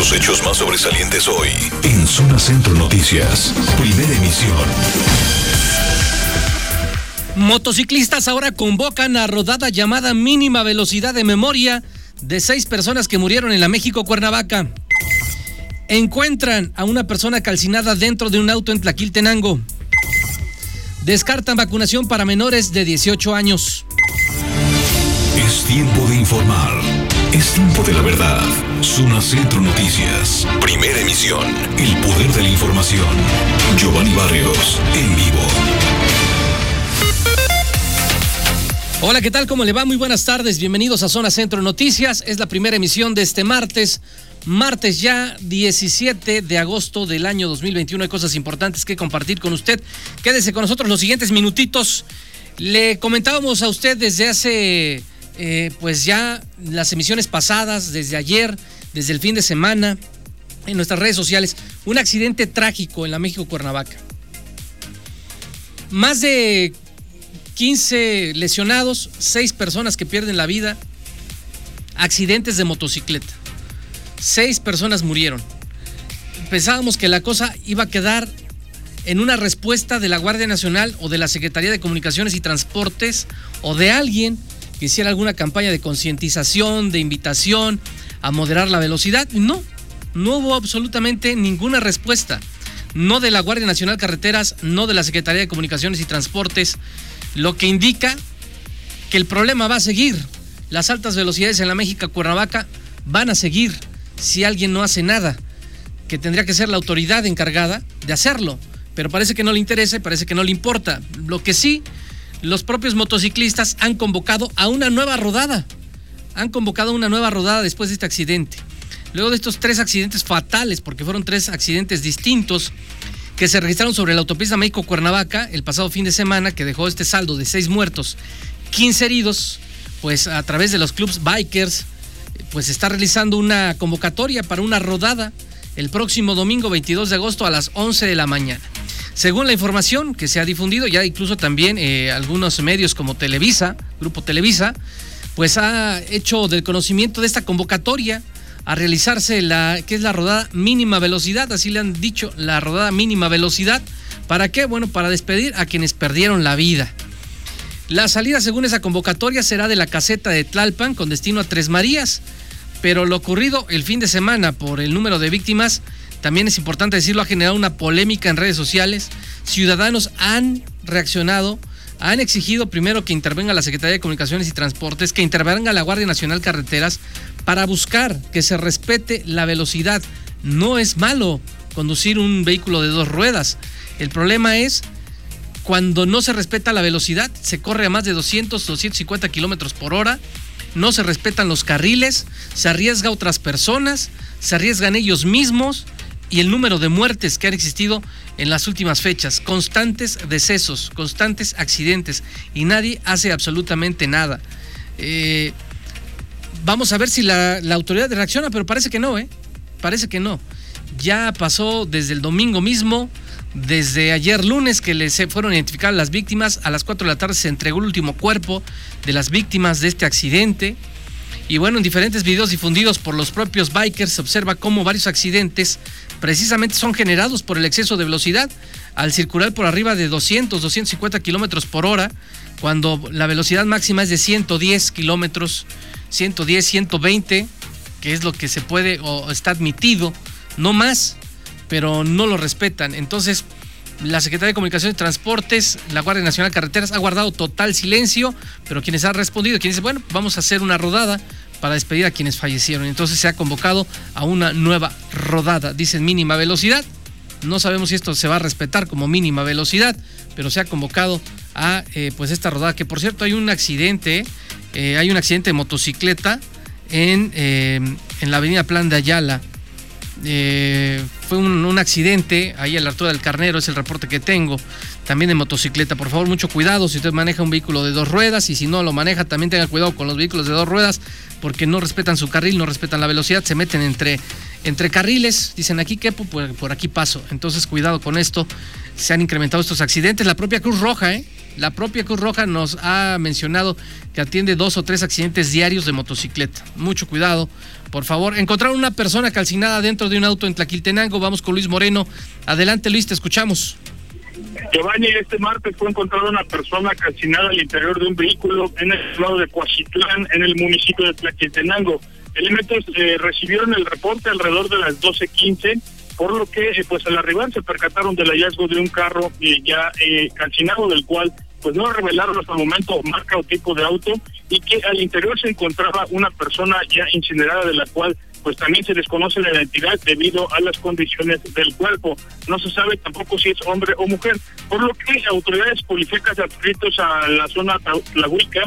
Los hechos más sobresalientes hoy en Zona Centro Noticias. Primera emisión. Motociclistas ahora convocan a rodada llamada mínima velocidad de memoria de seis personas que murieron en la México Cuernavaca. Encuentran a una persona calcinada dentro de un auto en Tlaquiltenango. Descartan vacunación para menores de 18 años. Es tiempo de informar. Es tiempo de la verdad. Zona Centro Noticias. Primera emisión. El poder de la información. Giovanni Barrios, en vivo. Hola, ¿qué tal? ¿Cómo le va? Muy buenas tardes. Bienvenidos a Zona Centro Noticias. Es la primera emisión de este martes. Martes ya 17 de agosto del año 2021. Hay cosas importantes que compartir con usted. Quédese con nosotros los siguientes minutitos. Le comentábamos a usted desde hace, eh, pues ya las emisiones pasadas, desde ayer, desde el fin de semana, en nuestras redes sociales, un accidente trágico en la México Cuernavaca. Más de 15 lesionados, 6 personas que pierden la vida, accidentes de motocicleta. 6 personas murieron. Pensábamos que la cosa iba a quedar en una respuesta de la Guardia Nacional o de la Secretaría de Comunicaciones y Transportes o de alguien que hiciera alguna campaña de concientización, de invitación a moderar la velocidad. No, no hubo absolutamente ninguna respuesta. No de la Guardia Nacional Carreteras, no de la Secretaría de Comunicaciones y Transportes, lo que indica que el problema va a seguir. Las altas velocidades en la México Cuernavaca van a seguir si alguien no hace nada, que tendría que ser la autoridad encargada de hacerlo, pero parece que no le interesa parece que no le importa. Lo que sí, los propios motociclistas han convocado a una nueva rodada. Han convocado una nueva rodada después de este accidente. Luego de estos tres accidentes fatales, porque fueron tres accidentes distintos, que se registraron sobre la autopista México-Cuernavaca el pasado fin de semana, que dejó este saldo de seis muertos, 15 heridos, pues a través de los clubs bikers, pues está realizando una convocatoria para una rodada el próximo domingo 22 de agosto a las 11 de la mañana. Según la información que se ha difundido, ya incluso también eh, algunos medios como Televisa, Grupo Televisa, pues ha hecho del conocimiento de esta convocatoria a realizarse la que es la rodada mínima velocidad, así le han dicho, la rodada mínima velocidad. ¿Para qué? Bueno, para despedir a quienes perdieron la vida. La salida según esa convocatoria será de la caseta de Tlalpan con destino a Tres Marías, pero lo ocurrido el fin de semana por el número de víctimas, también es importante decirlo, ha generado una polémica en redes sociales. Ciudadanos han reaccionado han exigido primero que intervenga la Secretaría de Comunicaciones y Transportes, que intervenga la Guardia Nacional Carreteras para buscar que se respete la velocidad. No es malo conducir un vehículo de dos ruedas. El problema es cuando no se respeta la velocidad, se corre a más de 200, 250 kilómetros por hora, no se respetan los carriles, se arriesga a otras personas, se arriesgan ellos mismos y el número de muertes que han existido en las últimas fechas, constantes decesos, constantes accidentes y nadie hace absolutamente nada. Eh, vamos a ver si la, autoridad reacciona, pero parece que no, ¿eh? Parece que no. Ya pasó desde el domingo mismo, desde ayer lunes que les fueron identificadas las víctimas, a las 4 de la tarde se entregó el último cuerpo de las víctimas de este accidente. Y bueno, en diferentes videos difundidos por los propios bikers se observa cómo varios accidentes precisamente son generados por el exceso de velocidad al circular por arriba de 200, 250 kilómetros por hora, cuando la velocidad máxima es de 110 kilómetros, 110, 120, que es lo que se puede o está admitido, no más, pero no lo respetan. Entonces, la Secretaría de Comunicaciones y Transportes, la Guardia Nacional de Carreteras ha guardado total silencio, pero quienes han respondido, quienes dicen, bueno, vamos a hacer una rodada para despedir a quienes fallecieron. Entonces se ha convocado a una nueva rodada. Dicen mínima velocidad. No sabemos si esto se va a respetar como mínima velocidad, pero se ha convocado a eh, pues esta rodada. Que por cierto hay un accidente, eh, hay un accidente de motocicleta en, eh, en la avenida Plan de Ayala. fue un, un, accidente ahí a la altura del Carnero, es el reporte que tengo también de motocicleta. Por favor, mucho cuidado si usted maneja un vehículo de dos ruedas y si no lo maneja, también tenga cuidado con los vehículos de dos ruedas porque no respetan su carril, no respetan la velocidad, se meten entre, entre carriles, dicen aquí que por, por aquí paso. Entonces, cuidado con esto. Se han incrementado estos accidentes. La propia Cruz Roja, ¿eh? La propia Cruz Roja nos ha mencionado que atiende dos o tres accidentes diarios de motocicleta. Mucho cuidado, por favor. Encontraron una persona calcinada dentro de un auto en Tlaquiltenango. Vamos con Luis Moreno. Adelante, Luis, te escuchamos. Giovanni, este martes fue encontrada una persona calcinada al interior de un vehículo en el lado de Coachitlán, en el municipio de Tlaquiltenango. Elementos eh, recibieron el reporte alrededor de las 12.15, por lo que eh, pues al arribar se percataron del hallazgo de un carro eh, ya calcinado, del cual pues no revelaron hasta el momento marca o tipo de auto, y que al interior se encontraba una persona ya incinerada, de la cual pues también se desconoce la identidad debido a las condiciones del cuerpo. No se sabe tampoco si es hombre o mujer, por lo que autoridades policíacas adscritos a la zona Tlahuica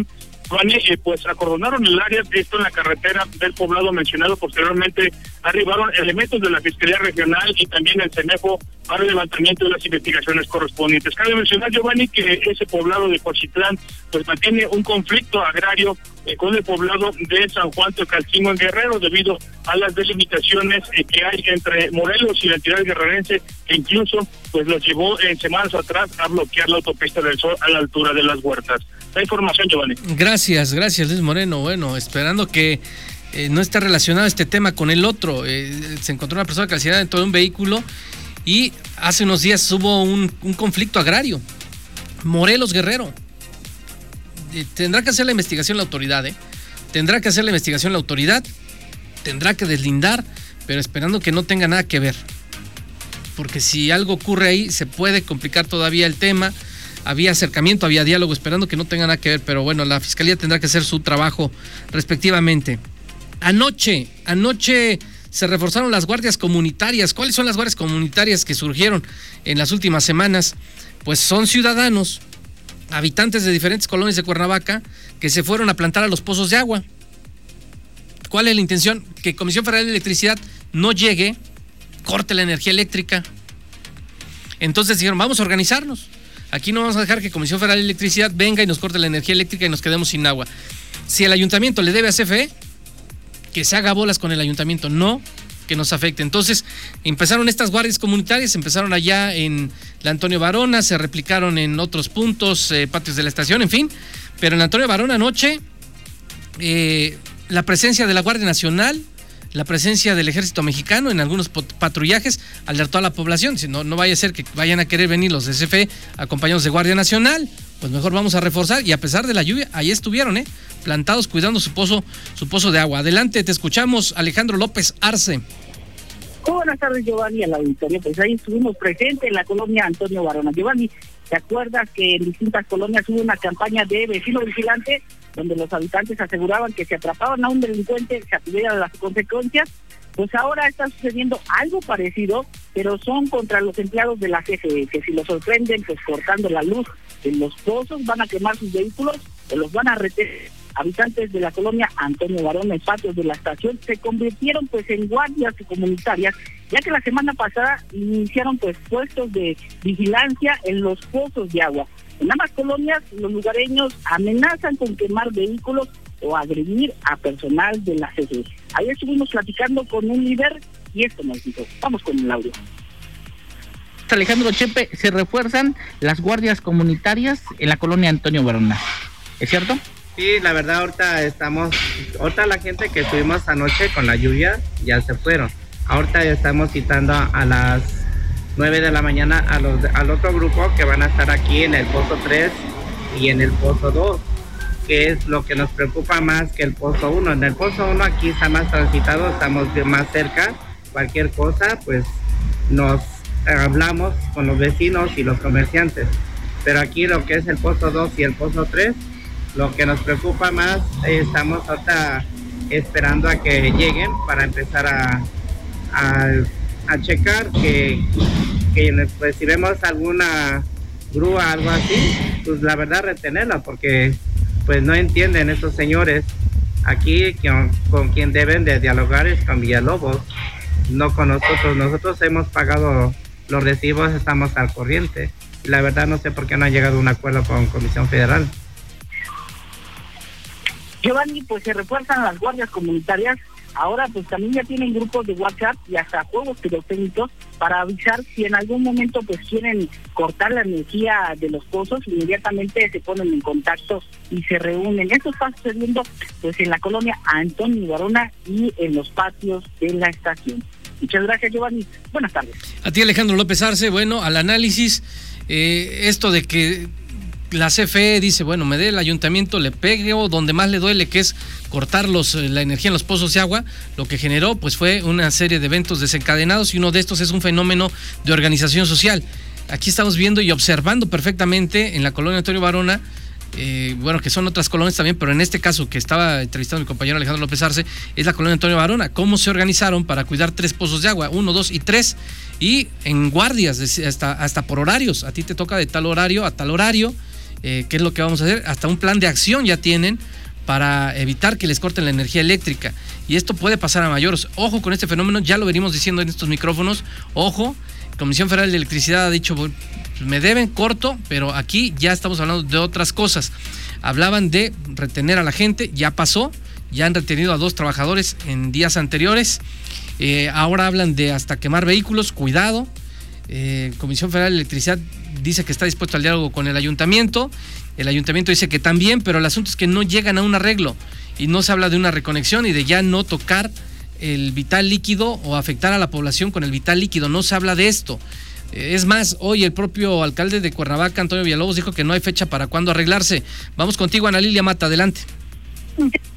eh, pues acordonaron el área, esto en la carretera del poblado mencionado posteriormente, arribaron elementos de la Fiscalía Regional y también el CENEFO para el levantamiento de las investigaciones correspondientes. Cabe mencionar, Giovanni, que ese poblado de Cochitlán pues mantiene un conflicto agrario eh, con el poblado de San Juan Tocalcingo en Guerrero debido a las delimitaciones eh, que hay entre Morelos y la entidad guerrerense que incluso pues los llevó en semanas atrás a bloquear la autopista del Sol a la altura de las huertas. Información. Gracias, gracias Luis Moreno. Bueno, esperando que eh, no esté relacionado este tema con el otro. Eh, se encontró una persona calcinada dentro de un vehículo y hace unos días hubo un, conflicto agrario. Morelos Guerrero. Eh, tendrá que hacer la investigación la autoridad. Tendrá que hacer la investigación la autoridad, tendrá que deslindar, pero esperando que no tenga nada que ver. Porque si algo ocurre ahí, se puede complicar todavía el tema había acercamiento, había diálogo, esperando que no tenga nada que ver, pero bueno, la fiscalía tendrá que hacer su trabajo respectivamente. Anoche, anoche se reforzaron las guardias comunitarias. ¿Cuáles son las guardias comunitarias que surgieron en las últimas semanas? Pues son ciudadanos, habitantes de diferentes colonias de Cuernavaca, que se fueron a plantar a los pozos de agua. ¿Cuál es la intención? Que Comisión Federal de Electricidad no llegue, corte la energía eléctrica. Entonces dijeron, vamos a organizarnos. Aquí no vamos a dejar que Comisión Federal de Electricidad venga y nos corte la energía eléctrica y nos quedemos sin agua. Si el ayuntamiento le debe a CFE, que se haga bolas con el ayuntamiento, no que nos afecte. Entonces, empezaron estas guardias comunitarias, empezaron allá en la Antonio Varona, se replicaron en otros puntos, eh, patios de la estación, en fin. Pero en la Antonio Varona anoche, eh, la presencia de la Guardia Nacional, la presencia del ejército mexicano en algunos patrullajes alertó a la población. Si no, no vaya a ser que vayan a querer venir los de acompañados de Guardia Nacional, pues mejor vamos a reforzar. Y a pesar de la lluvia, ahí estuvieron, ¿eh? plantados cuidando su pozo, su pozo de agua. Adelante, te escuchamos, Alejandro López Arce. buenas tardes, Giovanni, a la auditoría. Pues ahí estuvimos presentes en la colonia Antonio Barona. Giovanni, ¿te acuerdas que en distintas colonias hubo una campaña de vecino vigilante donde los habitantes aseguraban que si atrapaban a un delincuente se atuvieran las consecuencias, pues ahora está sucediendo algo parecido, pero son contra los empleados de la CFE, que si los sorprenden pues cortando la luz en los pozos, van a quemar sus vehículos o los van a retener. Habitantes de la colonia Antonio Barón en patios de la estación se convirtieron pues en guardias comunitarias, ya que la semana pasada iniciaron pues puestos de vigilancia en los pozos de agua. En ambas colonias, los lugareños amenazan con quemar vehículos o agredir a personal de la CFE. Ahí estuvimos platicando con un líder y esto nos dijo. Vamos con el audio. Alejandro Chepe, se refuerzan las guardias comunitarias en la colonia Antonio Verona. ¿Es cierto? Sí, la verdad ahorita estamos, ahorita la gente que estuvimos anoche con la lluvia ya se fueron. Ahorita estamos citando a las 9 de la mañana a los, al otro grupo que van a estar aquí en el pozo 3 y en el pozo 2, que es lo que nos preocupa más que el pozo 1. En el pozo 1 aquí está más transitado, estamos más cerca, cualquier cosa, pues nos hablamos con los vecinos y los comerciantes. Pero aquí lo que es el pozo 2 y el pozo 3, lo que nos preocupa más, estamos ahorita esperando a que lleguen para empezar a a checar que, que si vemos alguna grúa, algo así, pues la verdad retenerla, porque pues no entienden esos señores aquí con, con quien deben de dialogar es con Villalobos, no con nosotros. Nosotros hemos pagado los recibos, estamos al corriente. La verdad no sé por qué no ha llegado a un acuerdo con Comisión Federal. Giovanni, pues se refuerzan las guardias comunitarias ahora pues también ya tienen grupos de WhatsApp y hasta juegos pirotécnicos para avisar si en algún momento pues quieren cortar la energía de los pozos, inmediatamente se ponen en contacto y se reúnen. Esto está sucediendo pues en la colonia Antonio Barona y en los patios de la estación. Muchas gracias, Giovanni. Buenas tardes. A ti, Alejandro López Arce. Bueno, al análisis, eh, esto de que la CFE dice, bueno, me dé el ayuntamiento, le pegue o donde más le duele, que es cortar los, eh, la energía en los pozos de agua, lo que generó pues fue una serie de eventos desencadenados y uno de estos es un fenómeno de organización social. Aquí estamos viendo y observando perfectamente en la colonia Antonio Barona, eh, bueno, que son otras colonias también, pero en este caso que estaba entrevistando mi compañero Alejandro López Arce, es la colonia Antonio Barona. ¿Cómo se organizaron para cuidar tres pozos de agua? Uno, dos y tres. Y en guardias, hasta, hasta por horarios. A ti te toca de tal horario a tal horario eh, qué es lo que vamos a hacer. Hasta un plan de acción ya tienen para evitar que les corten la energía eléctrica. Y esto puede pasar a mayores. Ojo con este fenómeno, ya lo venimos diciendo en estos micrófonos. Ojo, Comisión Federal de Electricidad ha dicho, me deben corto, pero aquí ya estamos hablando de otras cosas. Hablaban de retener a la gente, ya pasó, ya han retenido a dos trabajadores en días anteriores. Eh, ahora hablan de hasta quemar vehículos, cuidado. Eh, Comisión Federal de Electricidad dice que está dispuesto al diálogo con el ayuntamiento. El ayuntamiento dice que también, pero el asunto es que no llegan a un arreglo y no se habla de una reconexión y de ya no tocar el vital líquido o afectar a la población con el vital líquido. No se habla de esto. Eh, es más, hoy el propio alcalde de Cuernavaca, Antonio Villalobos, dijo que no hay fecha para cuándo arreglarse. Vamos contigo, Ana Lilia Mata, adelante.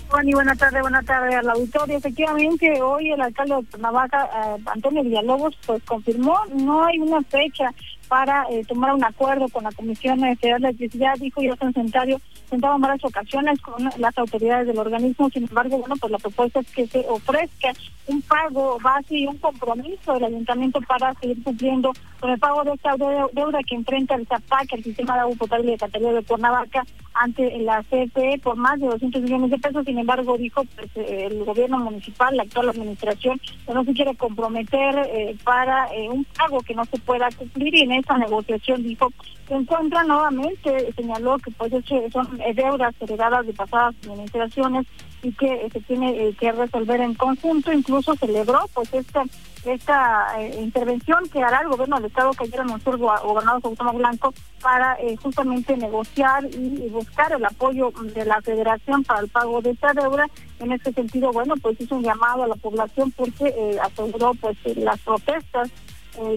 Juan, y buenas tardes, buenas tardes al auditorio. Efectivamente, hoy el alcalde de Cuernavaca, eh, Antonio Villalobos, pues confirmó, no hay una fecha para eh, tomar un acuerdo con la Comisión Federal de Electricidad, dijo ya en sentado en varias ocasiones con las autoridades del organismo, sin embargo, bueno, pues la propuesta es que se ofrezca un pago base y un compromiso del ayuntamiento para seguir cumpliendo con el pago de esta deuda que enfrenta el ZAPAC, el Sistema de Agua Potable de Categoría de Cuernavaca, ante la CFE por más de 200 millones de pesos. Sin embargo, dijo pues, el gobierno municipal, la actual administración, que no se quiere comprometer eh, para eh, un pago que no se pueda cumplir y esa negociación dijo se encuentra nuevamente, señaló que pues son deudas heredadas de pasadas administraciones y que se tiene que resolver en conjunto. Incluso celebró pues esta esta eh, intervención que hará el gobierno del estado que ayer anunció el gobernador Cuauhtémoc Blanco para eh, justamente negociar y, buscar el apoyo de la federación para el pago de esta deuda. En este sentido, bueno, pues hizo un llamado a la población porque eh, aseguró pues las protestas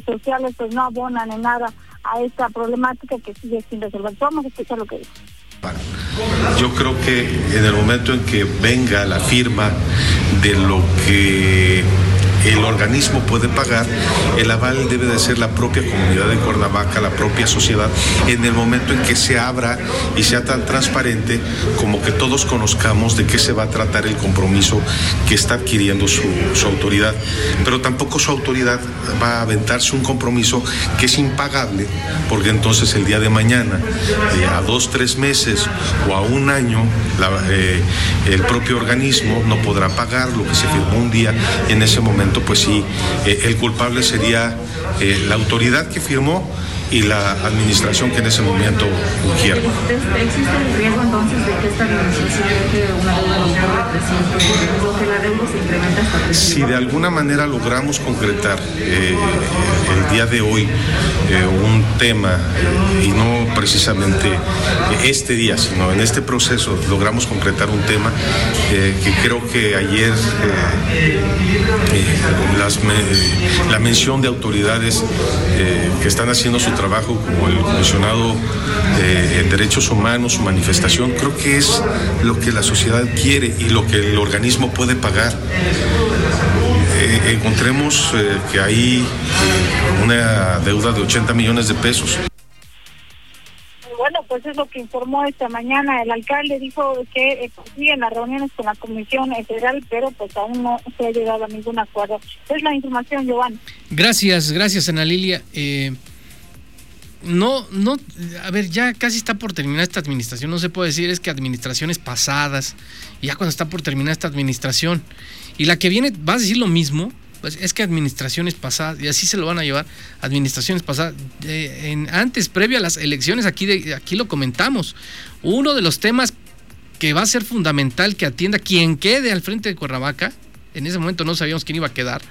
sociales pues no abonan en nada a esta problemática que sigue sin resolver. Vamos a escuchar lo que dice. Yo creo que en el momento en que venga la firma de lo que el organismo puede pagar, el aval debe de ser la propia comunidad de Cuernavaca, la propia sociedad, en el momento en que se abra y sea tan transparente como que todos conozcamos de qué se va a tratar el compromiso que está adquiriendo su, autoridad. Pero tampoco su autoridad va a aventarse un compromiso que es impagable, porque entonces el día de mañana, eh, a dos, tres meses o a un año, eh, el propio organismo no podrá pagar lo que se firmó un día en ese momento pues sí, eh, el culpable sería eh, la autoridad que firmó y la administración que en ese momento quiere. ¿Existe el riesgo entonces de que esta administración deje una deuda de que la deuda se incrementa hasta Si de alguna manera logramos concretar eh, el día de hoy un tema, y no precisamente este día, sino en este proceso logramos concretar un tema que creo que ayer la mención de autoridades eh, que están haciendo su trabajo, como el comisionado eh, en derechos humanos, su manifestación, creo que es lo que la sociedad quiere y lo que el organismo puede pagar. Eh, encontremos que hay una deuda de 80 millones de pesos bueno, pues es lo que informó esta mañana el alcalde, dijo que eh, siguen las reuniones con la Comisión Federal, pero pues aún no se ha llegado a ningún acuerdo. Es la información, Giovanni. Gracias, gracias, Ana Lilia. Eh, no, no, a ver, ya casi está por terminar esta administración, no se puede decir, es que administraciones pasadas, ya cuando está por terminar esta administración, y la que viene, va a decir lo mismo, pues es que administraciones pasadas, y así se lo van a llevar, administraciones pasadas, antes, previo a las elecciones, aquí, de, aquí lo comentamos, uno de los temas que va a ser fundamental que atienda quien quede al frente de Cuernavaca en ese momento no sabíamos quién iba a quedar,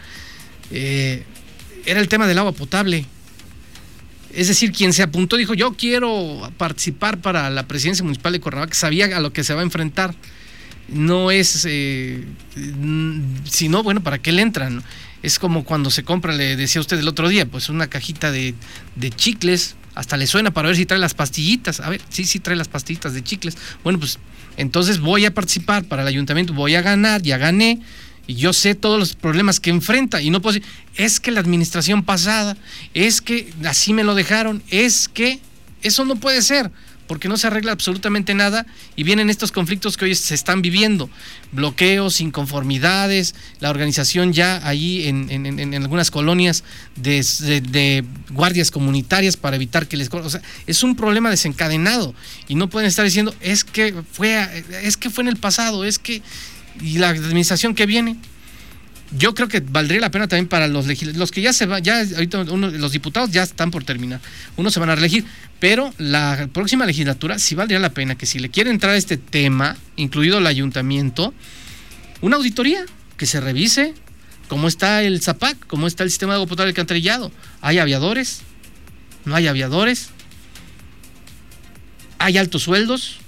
eh, era el tema del agua potable. Es decir, quien se apuntó dijo, yo quiero participar para la presidencia municipal de Cuernavaca, sabía a lo que se va a enfrentar. No es, eh, si no, bueno, ¿para qué le entran? Es como cuando se compra, le decía usted el otro día, pues una cajita de, de chicles, hasta le suena para ver si trae las pastillitas. A ver, sí, sí trae las pastillitas de chicles. Bueno, pues entonces voy a participar para el ayuntamiento, voy a ganar, ya gané, y yo sé todos los problemas que enfrenta, y no puedo decir, es que la administración pasada, es que así me lo dejaron, es que eso no puede ser porque no se arregla absolutamente nada y vienen estos conflictos que hoy se están viviendo, bloqueos, inconformidades, la organización ya ahí en, algunas colonias de, guardias comunitarias para evitar que les... O sea, es un problema desencadenado y no pueden estar diciendo, es que fue, es que fue en el pasado, es que... Y la administración que viene, yo creo que valdría la pena también para los los que ya se van, ya ahorita los diputados ya están por terminar, unos se van a reelegir, pero la próxima legislatura sí valdría la pena que si le quiere entrar a este tema, incluido el ayuntamiento, una auditoría que se revise cómo está el ZAPAC, cómo está el sistema de agua potable alcantarillado. ¿Hay aviadores? ¿No hay aviadores? ¿Hay altos sueldos?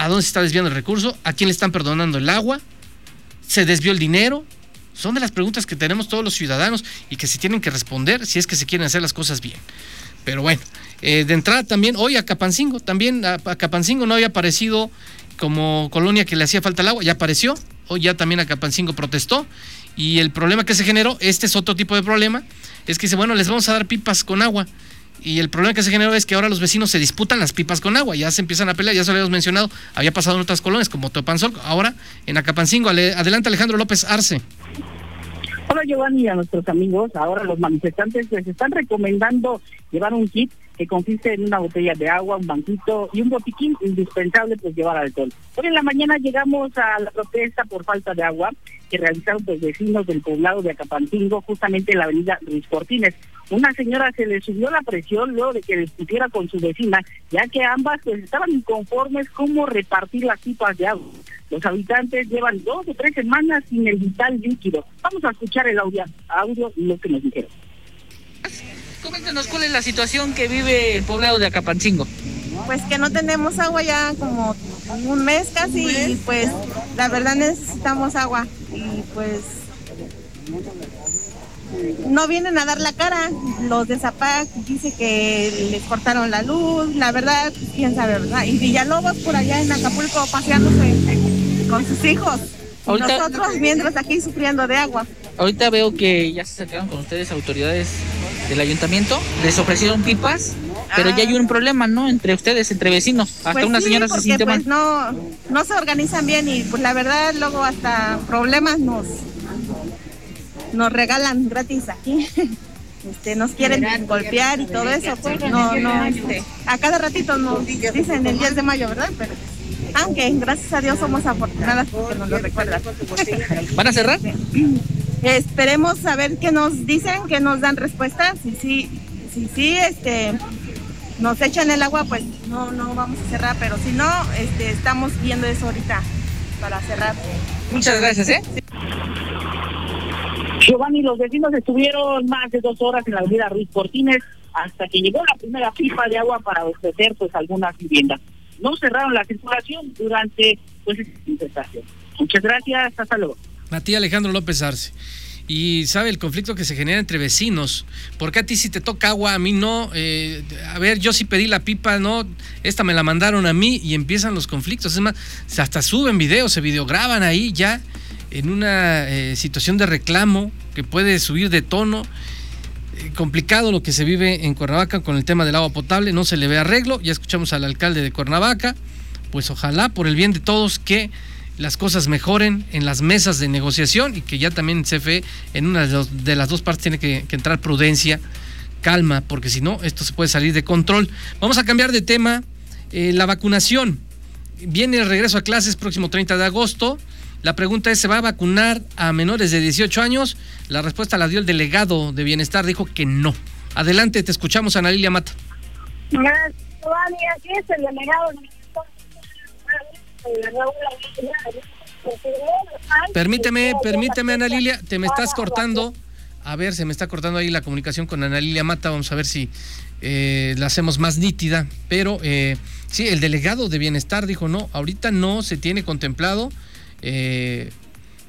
¿A dónde se está desviando el recurso? ¿A quién le están perdonando el agua? ¿Se desvió el dinero? Son de las preguntas que tenemos todos los ciudadanos y que se tienen que responder si es que se quieren hacer las cosas bien. Pero bueno, eh, de entrada también, hoy a Capancingo, también a, Capancingo no había aparecido como colonia que le hacía falta el agua, ya apareció, hoy ya también a Capancingo protestó y el problema que se generó, este es otro tipo de problema, es que dice, bueno, les vamos a dar pipas con agua. Y el problema que se generó es que ahora los vecinos se disputan las pipas con agua, ya se empiezan a pelear, ya se lo habíamos mencionado, había pasado en otras colonias como Topanzol, ahora en Acapancingo. Adelante Alejandro López Arce. Hola Giovanni a nuestros amigos. Ahora los manifestantes les están recomendando llevar un kit que consiste en una botella de agua, un banquito y un botiquín indispensable pues llevar alcohol. Hoy en la mañana llegamos a la protesta por falta de agua que realizaron los vecinos del poblado de Acapantingo, justamente en la avenida Luis Cortines. Una señora se le subió la presión luego de que discutiera con su vecina, ya que ambas pues estaban inconformes cómo repartir las pipas de agua. Los habitantes llevan dos o tres semanas sin el vital líquido. Vamos a escuchar el audio, audio y lo que nos dijeron. Coméntanos cuál es la situación que vive el poblado de Acapancingo. Pues que no tenemos agua ya como un mes casi y pues la verdad necesitamos agua y pues no vienen a dar la cara. Los de Zapac dice que les cortaron la luz, la verdad, quién sabe, ¿verdad? Y Villalobos por allá en Acapulco paseándose con sus hijos. Nosotros mientras aquí sufriendo de agua. Ahorita veo que ya se acercaron con ustedes autoridades del ayuntamiento, les ofrecieron pipas, pero ya hay un problema, ¿no? Entre ustedes, entre vecinos. Hasta pues una señora se siente pues No, no se organizan bien y pues la verdad luego hasta problemas nos, nos regalan gratis aquí. Este, nos quieren golpear y todo eso, pues no, no, este, a cada ratito nos dicen el 10 de mayo, ¿verdad? Pero aunque gracias a Dios somos afortunadas porque nos lo recuerdan. ¿Van a cerrar? Esperemos saber qué nos dicen, que nos dan respuesta. Si sí, si, sí, este, nos echan el agua, pues no, no vamos a cerrar, pero si no, este, estamos viendo eso ahorita para cerrar. Muchas gracias, ¿eh? Giovanni, los vecinos estuvieron más de dos horas en la avenida Ruiz Cortines hasta que llegó la primera pipa de agua para ofrecer pues algunas viviendas no cerraron la circulación durante pues esta. Muchas gracias, hasta luego. Matías Alejandro López Arce. Y sabe el conflicto que se genera entre vecinos. Porque a ti si te toca agua, a mí no. Eh, a ver, yo sí pedí la pipa, no. Esta me la mandaron a mí y empiezan los conflictos. Es más, hasta suben videos, se videograban ahí ya en una eh, situación de reclamo que puede subir de tono complicado lo que se vive en Cuernavaca con el tema del agua potable, no se le ve arreglo, ya escuchamos al alcalde de Cuernavaca, pues ojalá por el bien de todos que las cosas mejoren en las mesas de negociación y que ya también CFE en una de, las dos partes tiene que, entrar prudencia, calma, porque si no, esto se puede salir de control. Vamos a cambiar de tema, eh, la vacunación. Viene el regreso a clases próximo 30 de agosto. La pregunta es, ¿se va a vacunar a menores de 18 años? La respuesta la dio el delegado de Bienestar, dijo que no. Adelante, te escuchamos, Ana Lilia Mata. Gracias, Giovanni. Aquí es el delegado de Permíteme, permíteme, Ana Lilia, te me estás cortando. A ver, se me está cortando ahí la comunicación con Ana Lilia Mata. Vamos a ver si eh, la hacemos más nítida. Pero eh, sí, el delegado de bienestar dijo: no, ahorita no se tiene contemplado. Eh,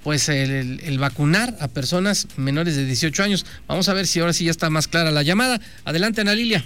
pues el, vacunar a personas menores de 18 años. Vamos a ver si ahora sí ya está más clara la llamada. Adelante, Ana Lilia.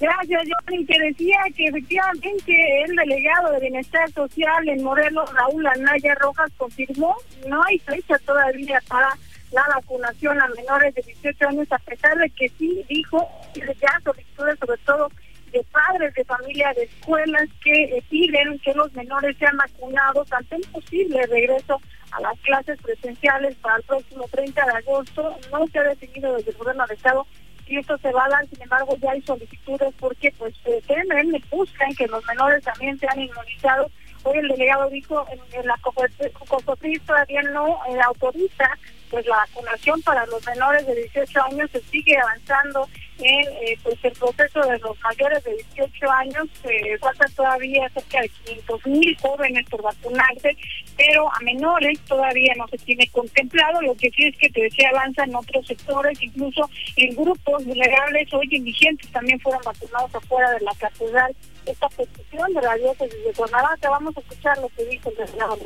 Gracias, Johnny, que decía que efectivamente el delegado de Bienestar Social en Morelos, Raúl Anaya Rojas, confirmó no hay fecha todavía para la vacunación a menores de 18 años, a pesar de que sí dijo ya solicitudes sobre todo de padres de familia de escuelas que eh, piden que los menores sean vacunados ante un posible regreso a las clases presenciales para el próximo 30 de agosto. No se ha definido desde el gobierno de Estado y esto se va a dar, sin embargo ya hay solicitudes porque pues eh, me buscan que los menores también sean inmunizados. Hoy el delegado dijo en, la COFOPRIS todavía no eh, autoriza pues la vacunación para los menores de 18 años se sigue avanzando eh, pues el proceso de los mayores de 18 años eh, faltan todavía cerca de 500 mil jóvenes por vacunarse pero a menores todavía no se tiene contemplado. Lo que sí es que te avanza en otros sectores incluso en grupos vulnerables. Hoy indigentes también fueron vacunados afuera de la catedral. Esta petición de la diócesis de Cuernavaca vamos a escuchar lo que dijo el delegado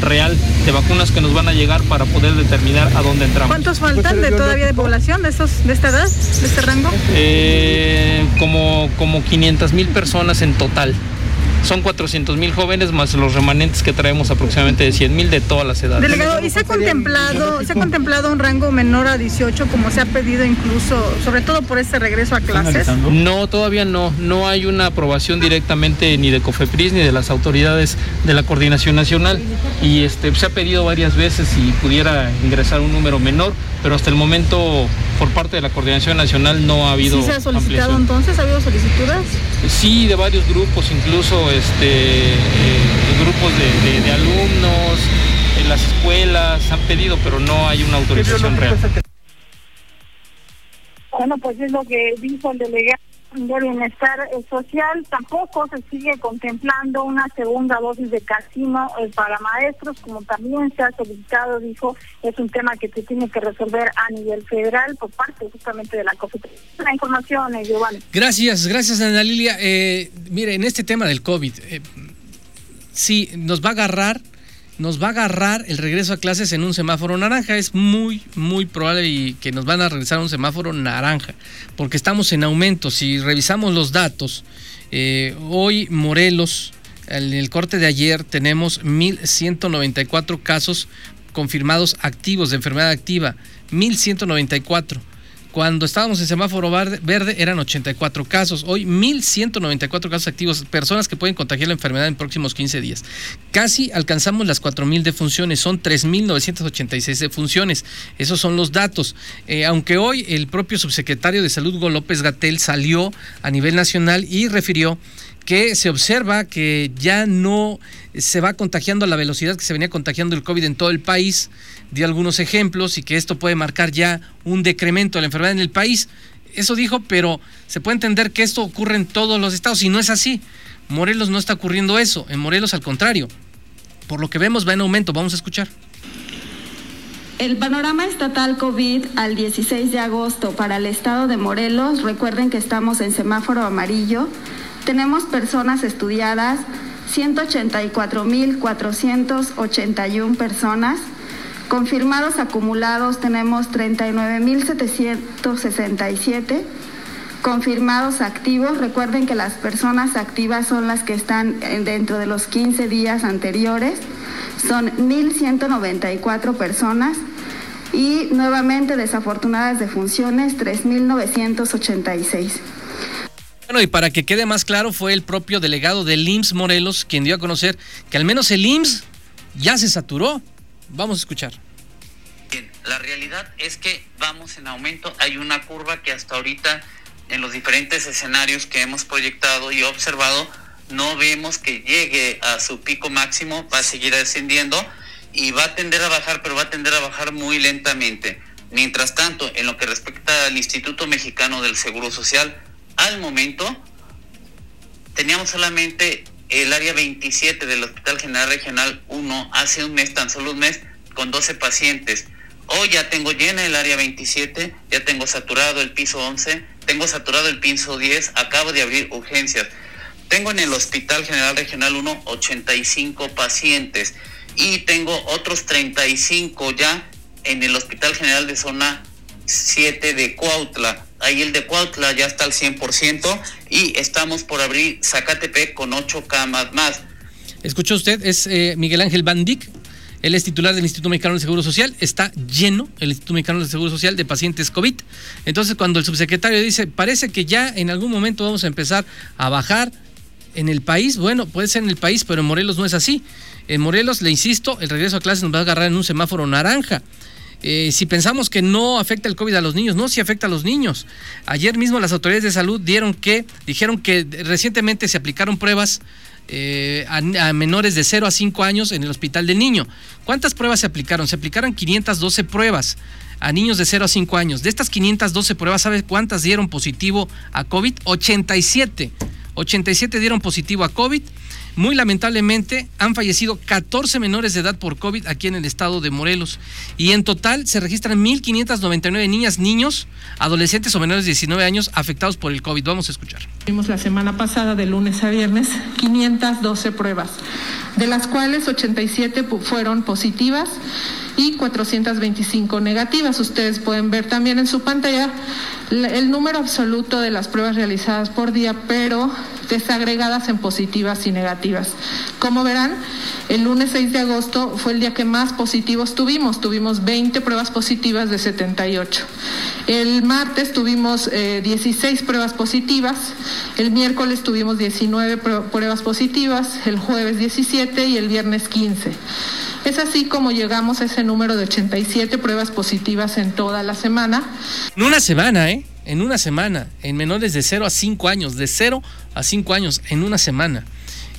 real de vacunas que nos van a llegar para poder determinar a dónde entramos. ¿Cuántos faltan de todavía de población de estos de esta edad, de este rango? Eh, como como 500 mil personas en total son 400 mil jóvenes más los remanentes que traemos aproximadamente de 100 mil de todas las edades. Delegado, ¿y se ha contemplado, se ha contemplado un rango menor a 18 como se ha pedido incluso, sobre todo por este regreso a clases? No, todavía no, no hay una aprobación directamente ni de COFEPRIS ni de las autoridades de la coordinación nacional y este se ha pedido varias veces si pudiera ingresar un número menor, pero hasta el momento por parte de la coordinación nacional no ha habido. ¿Sí se ha solicitado entonces? ¿Ha habido solicitudes? Sí, de varios grupos, incluso este, eh, grupos de, alumnos, en las escuelas han pedido, pero no hay una autorización real. Bueno, pues es lo que dijo el delegado de bienestar social. Tampoco se sigue contemplando una segunda dosis de casino eh, para maestros, como también se ha solicitado, dijo, es un tema que se tiene que resolver a nivel federal por parte justamente de la COFET. La información, eh. Gracias, gracias Ana Lilia. Eh, mire, en este tema del COVID, eh, sí, nos va a agarrar nos va a agarrar el regreso a clases en un semáforo naranja. Es muy, muy probable y que nos van a regresar a un semáforo naranja, porque estamos en aumento. Si revisamos los datos, eh, hoy Morelos, en el corte de ayer, tenemos 1.194 casos confirmados activos de enfermedad activa. 1.194. Cuando estábamos en semáforo verde eran 84 casos, hoy 1.194 casos activos, personas que pueden contagiar la enfermedad en próximos 15 días. Casi alcanzamos las 4.000 defunciones, son 3.986 defunciones. Esos son los datos. Eh, aunque hoy el propio subsecretario de Salud, Hugo López Gatel, salió a nivel nacional y refirió que se observa que ya no se va contagiando a la velocidad que se venía contagiando el COVID en todo el país, dio algunos ejemplos y que esto puede marcar ya un decremento de la enfermedad en el país. Eso dijo, pero se puede entender que esto ocurre en todos los estados y no es así. Morelos no está ocurriendo eso, en Morelos al contrario. Por lo que vemos va en aumento, vamos a escuchar. El panorama estatal COVID al 16 de agosto para el estado de Morelos, recuerden que estamos en semáforo amarillo, tenemos personas estudiadas, 184.481 personas. Confirmados acumulados tenemos 39.767. Confirmados activos, recuerden que las personas activas son las que están dentro de los 15 días anteriores. Son 1.194 personas y nuevamente desafortunadas de funciones 3.986. Bueno, y para que quede más claro, fue el propio delegado del IMSS Morelos quien dio a conocer que al menos el IMSS ya se saturó. Vamos a escuchar. Bien, la realidad es que vamos en aumento. Hay una curva que hasta ahorita en los diferentes escenarios que hemos proyectado y observado, no vemos que llegue a su pico máximo, va a seguir ascendiendo y va a tender a bajar, pero va a tender a bajar muy lentamente. Mientras tanto, en lo que respecta al Instituto Mexicano del Seguro Social, al momento teníamos solamente el área 27 del Hospital General Regional 1 hace un mes, tan solo un mes, con 12 pacientes. Hoy ya tengo llena el área 27, ya tengo saturado el piso 11, tengo saturado el piso 10, acabo de abrir urgencias. Tengo en el Hospital General Regional 1 85 pacientes y tengo otros 35 ya en el Hospital General de Zona 7 de Cuautla. Ahí el de Cuautla ya está al 100% y estamos por abrir Zacatepec con 8 camas más. Escuchó usted, es eh, Miguel Ángel Bandic, él es titular del Instituto Mexicano del Seguro Social. Está lleno el Instituto Mexicano del Seguro Social de pacientes COVID. Entonces, cuando el subsecretario dice, parece que ya en algún momento vamos a empezar a bajar en el país, bueno, puede ser en el país, pero en Morelos no es así. En Morelos, le insisto, el regreso a clases nos va a agarrar en un semáforo naranja. Eh, si pensamos que no afecta el COVID a los niños, no, sí afecta a los niños. Ayer mismo las autoridades de salud dieron que, dijeron que recientemente se aplicaron pruebas eh, a, menores de 0 a 5 años en el Hospital del Niño. ¿Cuántas pruebas se aplicaron? Se aplicaron 512 pruebas a niños de 0 a 5 años. De estas 512 pruebas, ¿sabes cuántas dieron positivo a COVID? 87. 87 dieron positivo a COVID. Muy lamentablemente han fallecido 14 menores de edad por COVID aquí en el estado de Morelos. Y en total se registran 1.599 niñas, niños, adolescentes o menores de 19 años afectados por el COVID. Vamos a escuchar. Tuvimos la semana pasada, de lunes a viernes, 512 pruebas, de las cuales 87 fueron positivas y 425 negativas. Ustedes pueden ver también en su pantalla el número absoluto de las pruebas realizadas por día, pero desagregadas en positivas y negativas. Como verán, el lunes 6 de agosto fue el día que más positivos tuvimos. Tuvimos 20 pruebas positivas de 78. El martes tuvimos eh, 16 pruebas positivas. El miércoles tuvimos 19 pruebas positivas. El jueves 17 y el viernes 15. Es así como llegamos a ese número de 87 pruebas positivas en toda la semana. En una semana, ¿eh? En una semana, en menores de 0 a 5 años, de 0 a 5 años, en una semana.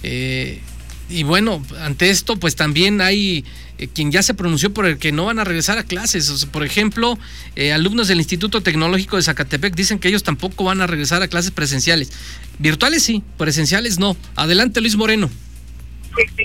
Eh, y bueno, ante esto, pues también hay eh, quien ya se pronunció por el que no van a regresar a clases. por ejemplo, eh, alumnos del Instituto Tecnológico de Zacatepec dicen que ellos tampoco van a regresar a clases presenciales. Virtuales sí, presenciales no. Adelante, Luis Moreno.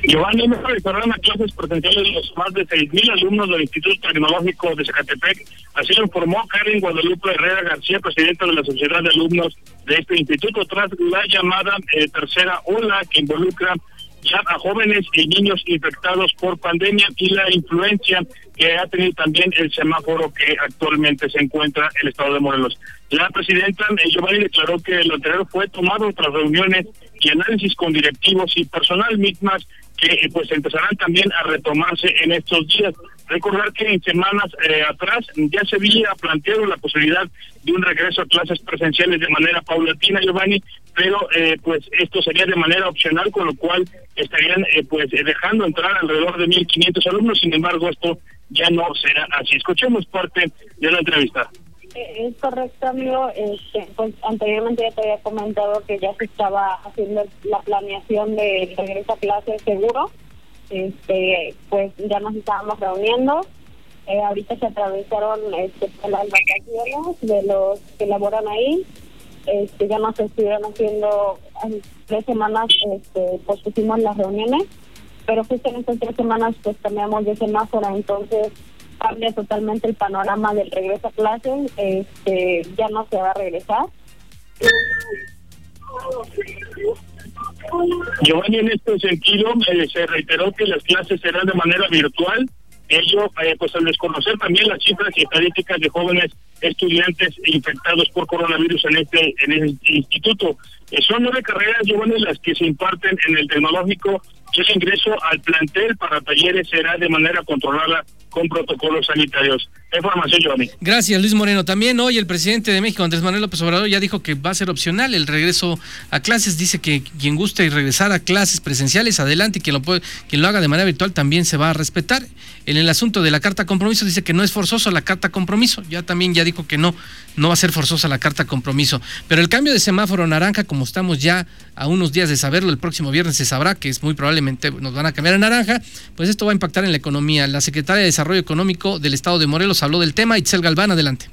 Giovanni, no regresarán a clases presenciales los más de 6.000 alumnos del Instituto Tecnológico de Zacatepec. Así lo informó Karen Guadalupe Herrera García, presidenta de la Sociedad de Alumnos de este instituto, tras la llamada eh, tercera ola que involucra ya a jóvenes y niños infectados por pandemia y la influencia que ha tenido también el semáforo que actualmente se encuentra en el estado de Morelos. La presidenta eh, Giovanni declaró que lo anterior fue tomado tras reuniones y análisis con directivos y personal mismas que eh, pues empezarán también a retomarse en estos días. Recordar que en semanas eh, atrás ya se había planteado la posibilidad de un regreso a clases presenciales de manera paulatina, Giovanni, pero eh, pues esto sería de manera opcional, con lo cual estarían pues dejando entrar alrededor de 1.500 alumnos. Sin embargo, esto ya no será así. Escuchemos parte de la entrevista. Es correcto, amigo. Este, pues anteriormente ya te había comentado que ya se estaba haciendo la planeación de regreso a clases seguro. Este, pues ya nos estábamos reuniendo. Eh, ahorita se atravesaron este, las vacaciones de los que laboran ahí. Este, ya nos estuvieron haciendo tres semanas, este, pues pusimos las reuniones, pero justo en estas tres semanas pues cambiamos de semáforo, entonces cambia totalmente el panorama del regreso a clases, este, ya no se va a regresar. Giovanni, en este sentido, eh, se reiteró que las clases serán de manera virtual. Ello, eh, pues al desconocer también las cifras y estadísticas de jóvenes estudiantes infectados por coronavirus en este en este instituto. Eh, son nueve carreras, Giovanni, las que se imparten en el tecnológico el ingreso al plantel para talleres será de manera controlada con protocolos sanitarios. Información, Giovanni. Gracias, Luis Moreno. También hoy el presidente de México, Andrés Manuel López Obrador, ya dijo que va a ser opcional el regreso a clases. Dice que quien guste regresar a clases presenciales, adelante, y quien lo, puede, quien lo haga de manera virtual también se va a respetar. En el asunto de la carta compromiso dice que no es forzoso la carta compromiso. Ya también ya dijo que no, no va a ser forzosa la carta compromiso. Pero el cambio de semáforo naranja, como estamos ya a unos días de saberlo, el próximo viernes se sabrá que es muy probablemente nos van a cambiar a naranja, pues esto va a impactar en la economía. La secretaria de Desarrollo Económico del Estado de Morelos habló del tema. Itzel Galván, adelante.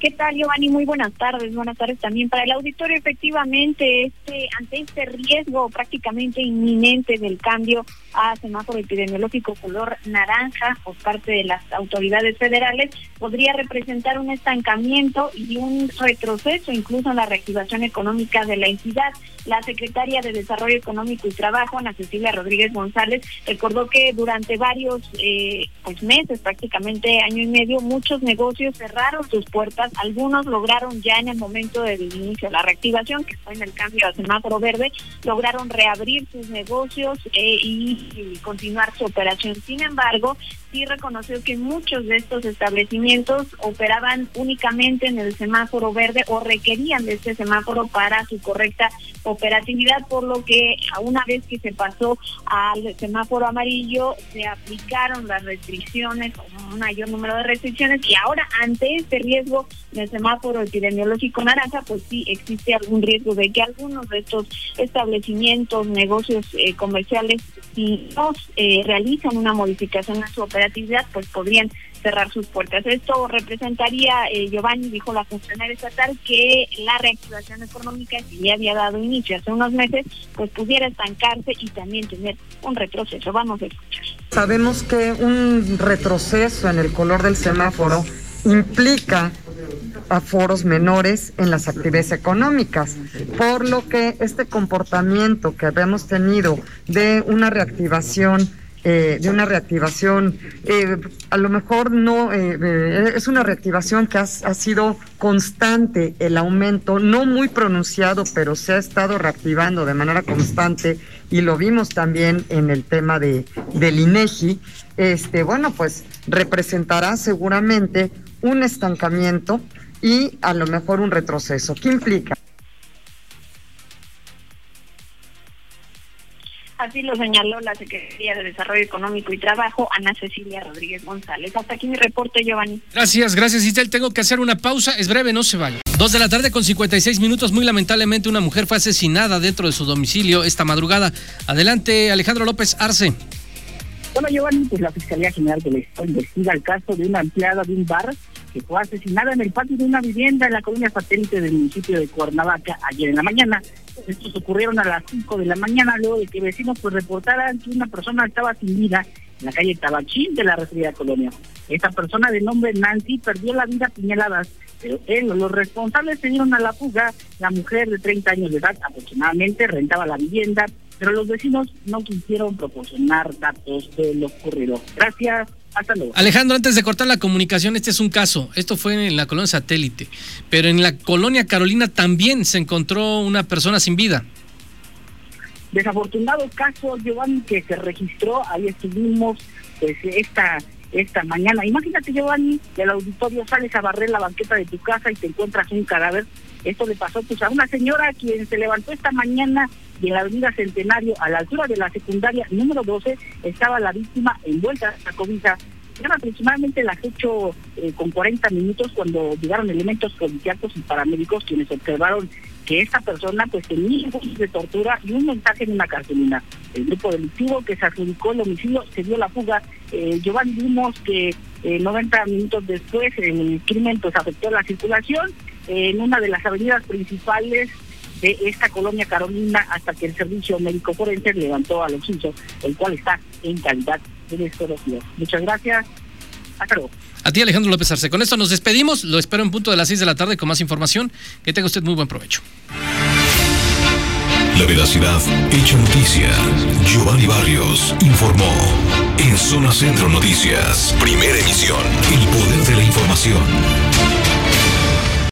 ¿Qué tal, Giovanni? Muy buenas tardes. Buenas tardes también para el auditorio. Efectivamente, este, ante este riesgo prácticamente inminente del cambio a semáforo epidemiológico color naranja por parte de las autoridades federales, podría representar un estancamiento y un retroceso incluso en la reactivación económica de la entidad. La secretaria de Desarrollo Económico y Trabajo, Ana Cecilia Rodríguez González, recordó que durante varios eh, pues meses, prácticamente año y medio, muchos negocios cerraron sus puertas algunos lograron ya en el momento del inicio de la reactivación, que fue en el cambio al semáforo verde, lograron reabrir sus negocios eh, y, continuar su operación. Sin embargo, sí reconoció que muchos de estos establecimientos operaban únicamente en el semáforo verde o requerían de este semáforo para su correcta operatividad, por lo que una vez que se pasó al semáforo amarillo, se aplicaron las restricciones, un mayor número de restricciones, y ahora ante este riesgo del semáforo epidemiológico naranja, pues sí existe algún riesgo de que algunos de estos establecimientos, negocios eh, comerciales, si no eh, realizan una modificación en su operatividad, pues podrían cerrar sus puertas. Esto representaría, eh, Giovanni dijo la funcionaria estatal, que la reactivación económica que ya había dado inicio hace unos meses, pues pudiera estancarse y también tener un retroceso. Vamos a escuchar. Sabemos que un retroceso en el color del semáforo implica aforos menores en las actividades económicas, por lo que este comportamiento que habíamos tenido de una reactivación eh, de una reactivación, eh, a lo mejor no, eh, es una reactivación que ha, sido constante el aumento, no muy pronunciado, pero se ha estado reactivando de manera constante y lo vimos también en el tema de, del INEGI, este, bueno, pues representará seguramente un estancamiento y a lo mejor un retroceso. ¿Qué implica? Así lo señaló la Secretaría de Desarrollo Económico y Trabajo, Ana Cecilia Rodríguez González. Hasta aquí mi reporte, Giovanni. Gracias, gracias, Isabel. Tengo que hacer una pausa. Es breve, no se vaya. Dos de la tarde con 56 minutos. Muy lamentablemente, una mujer fue asesinada dentro de su domicilio esta madrugada. Adelante, Alejandro López Arce. Bueno, Giovanni, pues la Fiscalía General del Estado investiga el caso de una empleada de un bar que fue asesinada en el patio de una vivienda en la colonia satélite del municipio de Cuernavaca ayer en la mañana. Estos ocurrieron a las 5 de la mañana luego de que vecinos pues reportaran que una persona estaba sin vida en la calle Tabachín de la referida colonia. Esta persona de nombre Nancy perdió la vida a pero él, los responsables se dieron a la fuga. La mujer de 30 años de edad aproximadamente rentaba la vivienda, pero los vecinos no quisieron proporcionar datos de lo ocurrido. Gracias. Alejandro, antes de cortar la comunicación, este es un caso. Esto fue en la colonia satélite. Pero en la colonia Carolina también se encontró una persona sin vida. Desafortunado caso, Giovanni, que se registró. Ahí estuvimos pues, esta, esta mañana. Imagínate, Giovanni, del auditorio sales a barrer la banqueta de tu casa y te encuentras un cadáver. Esto le pasó pues, a una señora quien se levantó esta mañana y en la avenida Centenario, a la altura de la secundaria número 12, estaba la víctima envuelta en la cobija. Eran aproximadamente las 8 eh, con 40 minutos cuando llegaron elementos policíacos y paramédicos quienes observaron que esta persona pues tenía de tortura y un mensaje en una cartulina. El grupo delictivo que se adjudicó el homicidio se dio la fuga. Eh, Giovanni vimos que 90 eh, minutos después el crimen pues afectó la circulación en una de las avenidas principales de esta colonia Carolina hasta que el servicio médico forense levantó a los hechos, el cual está en calidad de desconocido. Muchas gracias. Hasta luego. A ti, Alejandro López Arce. Con esto nos despedimos. Lo espero en punto de las 6 de la tarde con más información. Que tenga usted muy buen provecho. La veracidad hecha noticia. Giovanni Barrios informó. En Zona Centro Noticias, primera emisión. El poder de la información.